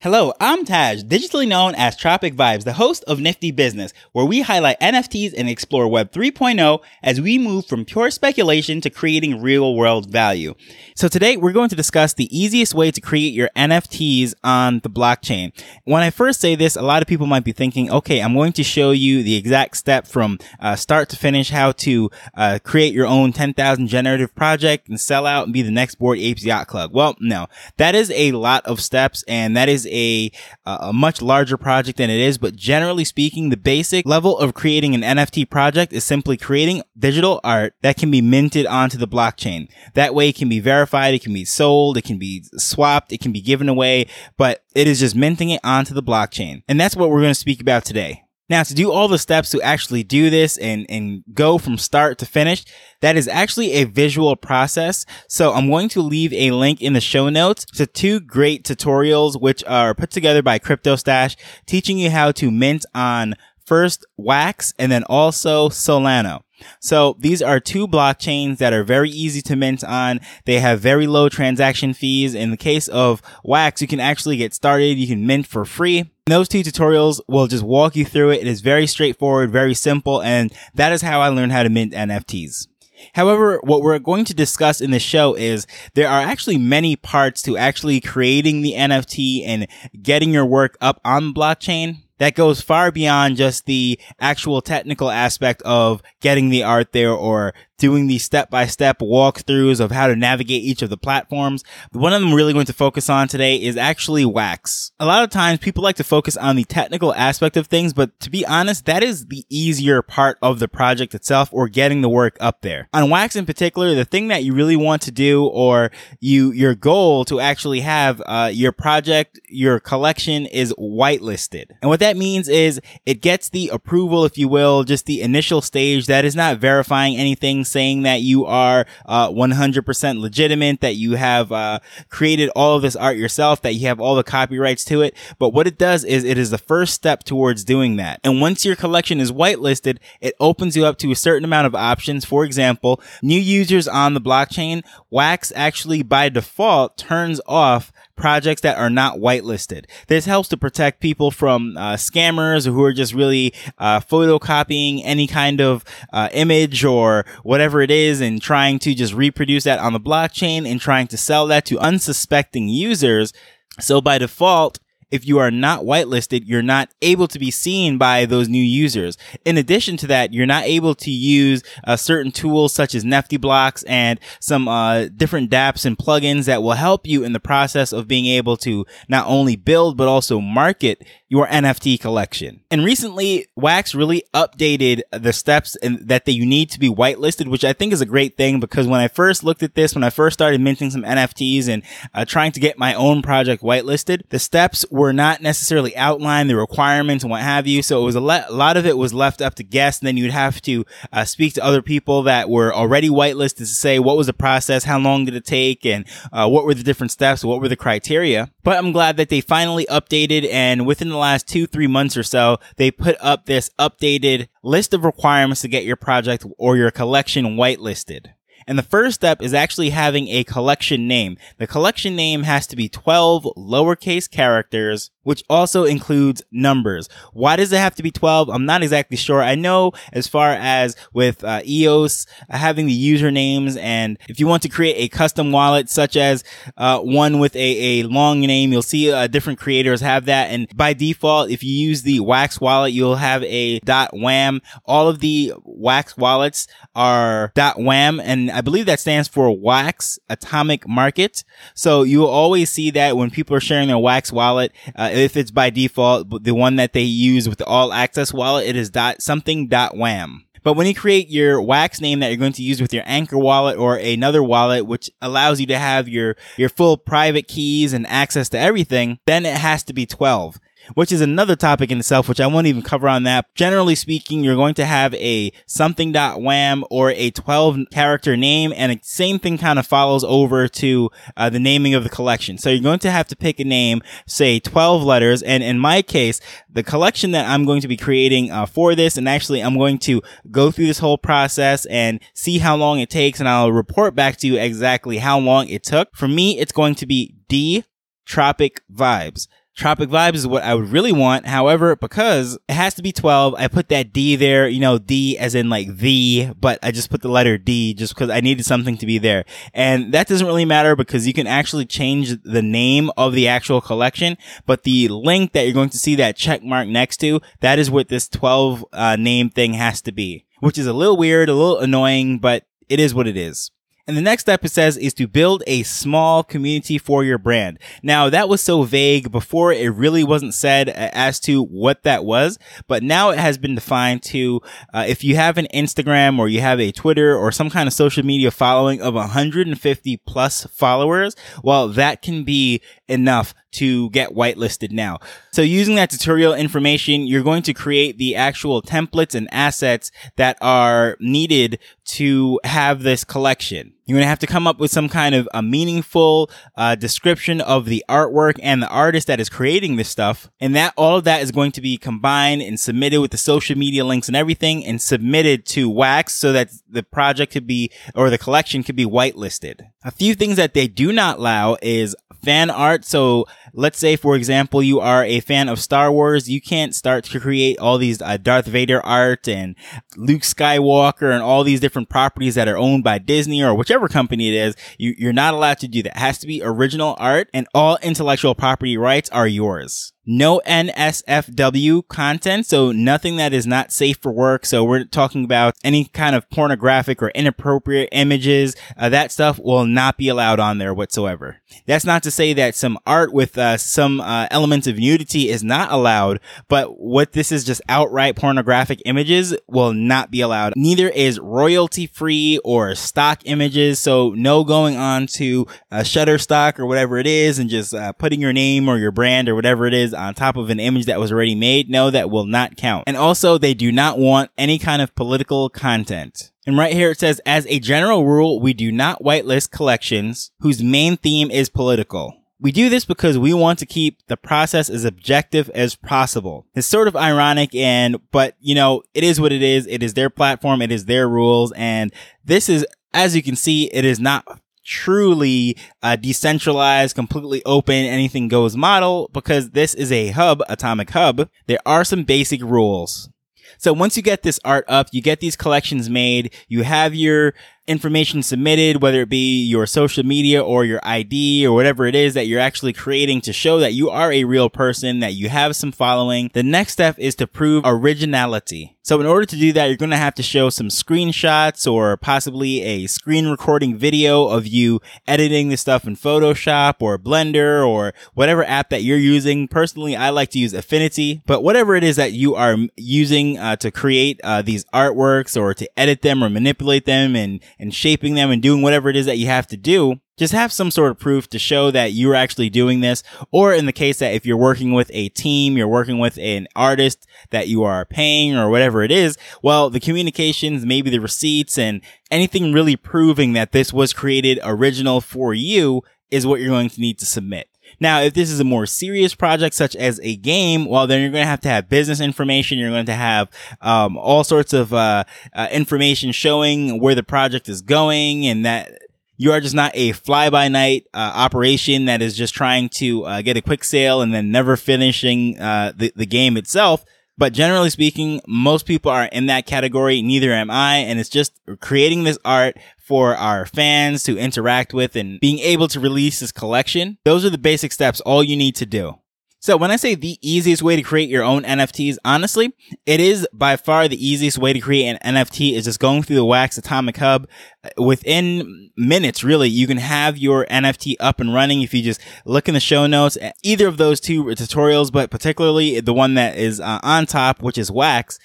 Hello, I'm Taj, digitally known as Tropic Vibes, the host of Nifty Business, where we highlight NFTs and explore Web 3.0 as we move from pure speculation to creating real world value. So today we're going to discuss the easiest way to create your NFTs on the blockchain. When I first say this, a lot of people might be thinking, okay, I'm going to show you the exact step from uh, start to finish, how to uh, create your own 10,000 generative project and sell out and be the next Bored Apes Yacht Club. Well, no, that is a lot of steps and that is a a much larger project than it is, but generally speaking, the basic level of creating an NFT project is simply creating digital art that can be minted onto the blockchain. That way it can be verified, it can be sold, it can be swapped, it can be given away, but it is just minting it onto the blockchain. And that's what we're going to speak about today. Now, to do all the steps to actually do this and, and go from start to finish, that is actually a visual process. So I'm going to leave a link in the show notes to two great tutorials, which are put together by CryptoStash, teaching you how to mint on first Wax and then also Solana. So these are two blockchains that are very easy to mint on. They have very low transaction fees. In the case of Wax, you can actually get started. You can mint for free. Those two tutorials will just walk you through it. It is very straightforward, very simple, and that is how I learned how to mint NFTs. However, what we're going to discuss in the show is there are actually many parts to actually creating the NFT and getting your work up on blockchain that goes far beyond just the actual technical aspect of getting the art there or doing these step by step walkthroughs of how to navigate each of the platforms. One I'm really going to focus on today is actually Wax. A lot of times people like to focus on the technical aspect of things, but to be honest, that is the easier part of the project itself or getting the work up there. On Wax in particular, the thing that you really want to do or you, your goal to actually have, uh, your project, your collection is whitelisted. And what that means is it gets the approval, if you will, just the initial stage that is not verifying anything saying that you are uh, 100% legitimate, that you have uh, created all of this art yourself, that you have all the copyrights to it. But what it does is it is the first step towards doing that. And once your collection is whitelisted, it opens you up to a certain amount of options. For example, new users on the blockchain, Wax actually by default turns off projects that are not whitelisted. This helps to protect people from uh, scammers who are just really uh, photocopying any kind of uh, image or whatever it is and trying to just reproduce that on the blockchain and trying to sell that to unsuspecting users. So by default, if you are not whitelisted, you're not able to be seen by those new users. In addition to that, you're not able to use uh, certain tools such as NeftyBlocks and some uh, different dApps and plugins that will help you in the process of being able to not only build but also market your NFT collection. And recently, Wax really updated the steps in, that they, you need to be whitelisted, which I think is a great thing because when I first looked at this, when I first started minting some NFTs and uh, trying to get my own project whitelisted, the steps were not necessarily outlined, the requirements and what have you. So it was a, le- a lot of it was left up to guess. And then you'd have to uh, speak to other people that were already whitelisted to say what was the process, how long did it take, and uh, what were the different steps, what were the criteria. But I'm glad that they finally updated and within the last two, three months or so, they put up this updated list of requirements to get your project or your collection whitelisted. And the first step is actually having a collection name. The collection name has to be 12 lowercase characters which also includes numbers. Why does it have to be 12? I'm not exactly sure. I know as far as with uh, EOS having the usernames and if you want to create a custom wallet such as uh, one with a, a long name, you'll see uh, different creators have that. And by default, if you use the Wax wallet, you'll have a .wam. All of the Wax wallets are .wam and I believe that stands for Wax Atomic Market. So you'll always see that when people are sharing their Wax wallet, uh, if it's by default, the one that they use with the all access wallet, it is dot something dot wam. But when you create your wax name that you're going to use with your anchor wallet or another wallet, which allows you to have your, your full private keys and access to everything, then it has to be 12 which is another topic in itself, which I won't even cover on that. Generally speaking, you're going to have a something.wam or a 12 character name and the same thing kind of follows over to uh, the naming of the collection. So you're going to have to pick a name, say 12 letters. And in my case, the collection that I'm going to be creating uh, for this, and actually I'm going to go through this whole process and see how long it takes and I'll report back to you exactly how long it took. For me, it's going to be D Tropic Vibes. Tropic Vibes is what I would really want. However, because it has to be 12, I put that D there, you know, D as in like the, but I just put the letter D just because I needed something to be there. And that doesn't really matter because you can actually change the name of the actual collection, but the link that you're going to see that check mark next to, that is what this 12 uh, name thing has to be, which is a little weird, a little annoying, but it is what it is. And the next step it says is to build a small community for your brand. Now that was so vague before it really wasn't said as to what that was, but now it has been defined to uh, if you have an Instagram or you have a Twitter or some kind of social media following of 150 plus followers, well, that can be enough to get whitelisted now. So using that tutorial information, you're going to create the actual templates and assets that are needed to have this collection. You're going to have to come up with some kind of a meaningful uh, description of the artwork and the artist that is creating this stuff. And that all of that is going to be combined and submitted with the social media links and everything and submitted to Wax so that the project could be or the collection could be whitelisted. A few things that they do not allow is fan art. So let's say, for example, you are a fan of Star Wars. You can't start to create all these uh, Darth Vader art and Luke Skywalker and all these different properties that are owned by Disney or whichever company it is. You, you're not allowed to do that. It has to be original art and all intellectual property rights are yours no NSFW content, so nothing that is not safe for work. So we're talking about any kind of pornographic or inappropriate images. Uh, that stuff will not be allowed on there whatsoever. That's not to say that some art with uh, some uh, elements of nudity is not allowed, but what this is just outright pornographic images will not be allowed. Neither is royalty free or stock images. So no going on to uh, Shutterstock or whatever it is and just uh, putting your name or your brand or whatever it is on top of an image that was already made, no, that will not count. And also, they do not want any kind of political content. And right here it says, as a general rule, we do not whitelist collections whose main theme is political. We do this because we want to keep the process as objective as possible. It's sort of ironic and, but you know, it is what it is. It is their platform. It is their rules. And this is, as you can see, it is not truly uh, decentralized, completely open, anything goes model because this is a hub, atomic hub. There are some basic rules. So once you get this art up, you get these collections made, you have your information submitted, whether it be your social media or your ID or whatever it is that you're actually creating to show that you are a real person, that you have some following. The next step is to prove originality. So in order to do that, you're going to have to show some screenshots or possibly a screen recording video of you editing this stuff in Photoshop or Blender or whatever app that you're using. Personally, I like to use Affinity, but whatever it is that you are using uh, to create uh, these artworks or to edit them or manipulate them and and shaping them and doing whatever it is that you have to do, just have some sort of proof to show that you're actually doing this. Or in the case that if you're working with a team, you're working with an artist that you are paying or whatever it is, well, the communications, maybe the receipts and anything really proving that this was created original for you is what you're going to need to submit. Now, if this is a more serious project, such as a game, well, then you're going to have to have business information. You're going to have um, all sorts of uh, uh, information showing where the project is going, and that you are just not a fly by night uh, operation that is just trying to uh, get a quick sale and then never finishing uh, the the game itself. But generally speaking, most people are in that category. Neither am I. And it's just creating this art for our fans to interact with and being able to release this collection. Those are the basic steps. All you need to do. So when I say the easiest way to create your own NFTs, honestly, it is by far the easiest way to create an NFT is just going through the Wax Atomic Hub. Within minutes, really, you can have your NFT up and running if you just look in the show notes. Either of those two tutorials, but particularly the one that is uh, on top, which is Wax,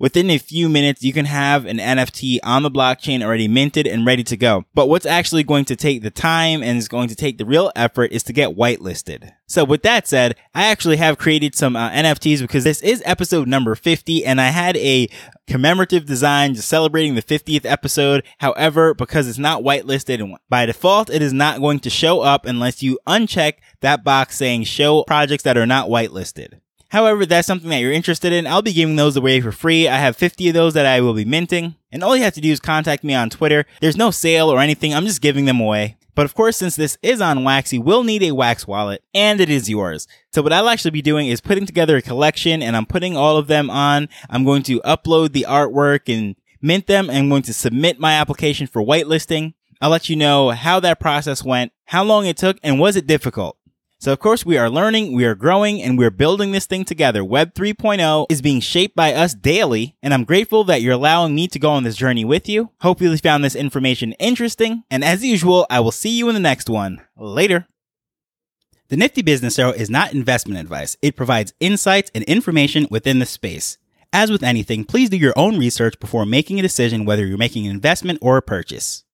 Within a few minutes, you can have an NFT on the blockchain already minted and ready to go. But what's actually going to take the time and is going to take the real effort is to get whitelisted. So with that said, I actually have created some uh, NFTs because this is episode number 50 and I had a commemorative design just celebrating the 50th episode. However, because it's not whitelisted and by default, it is not going to show up unless you uncheck that box saying show projects that are not whitelisted. However, that's something that you're interested in. I'll be giving those away for free. I have 50 of those that I will be minting. And all you have to do is contact me on Twitter. There's no sale or anything. I'm just giving them away. But of course, since this is on Wax, you will need a Wax wallet and it is yours. So what I'll actually be doing is putting together a collection and I'm putting all of them on. I'm going to upload the artwork and mint them. I'm going to submit my application for whitelisting. I'll let you know how that process went, how long it took, and was it difficult? So of course we are learning, we are growing, and we're building this thing together. Web 3.0 is being shaped by us daily, and I'm grateful that you're allowing me to go on this journey with you. Hopefully you found this information interesting, and as usual, I will see you in the next one. Later. The Nifty Business Arrow is not investment advice. It provides insights and information within the space. As with anything, please do your own research before making a decision whether you're making an investment or a purchase.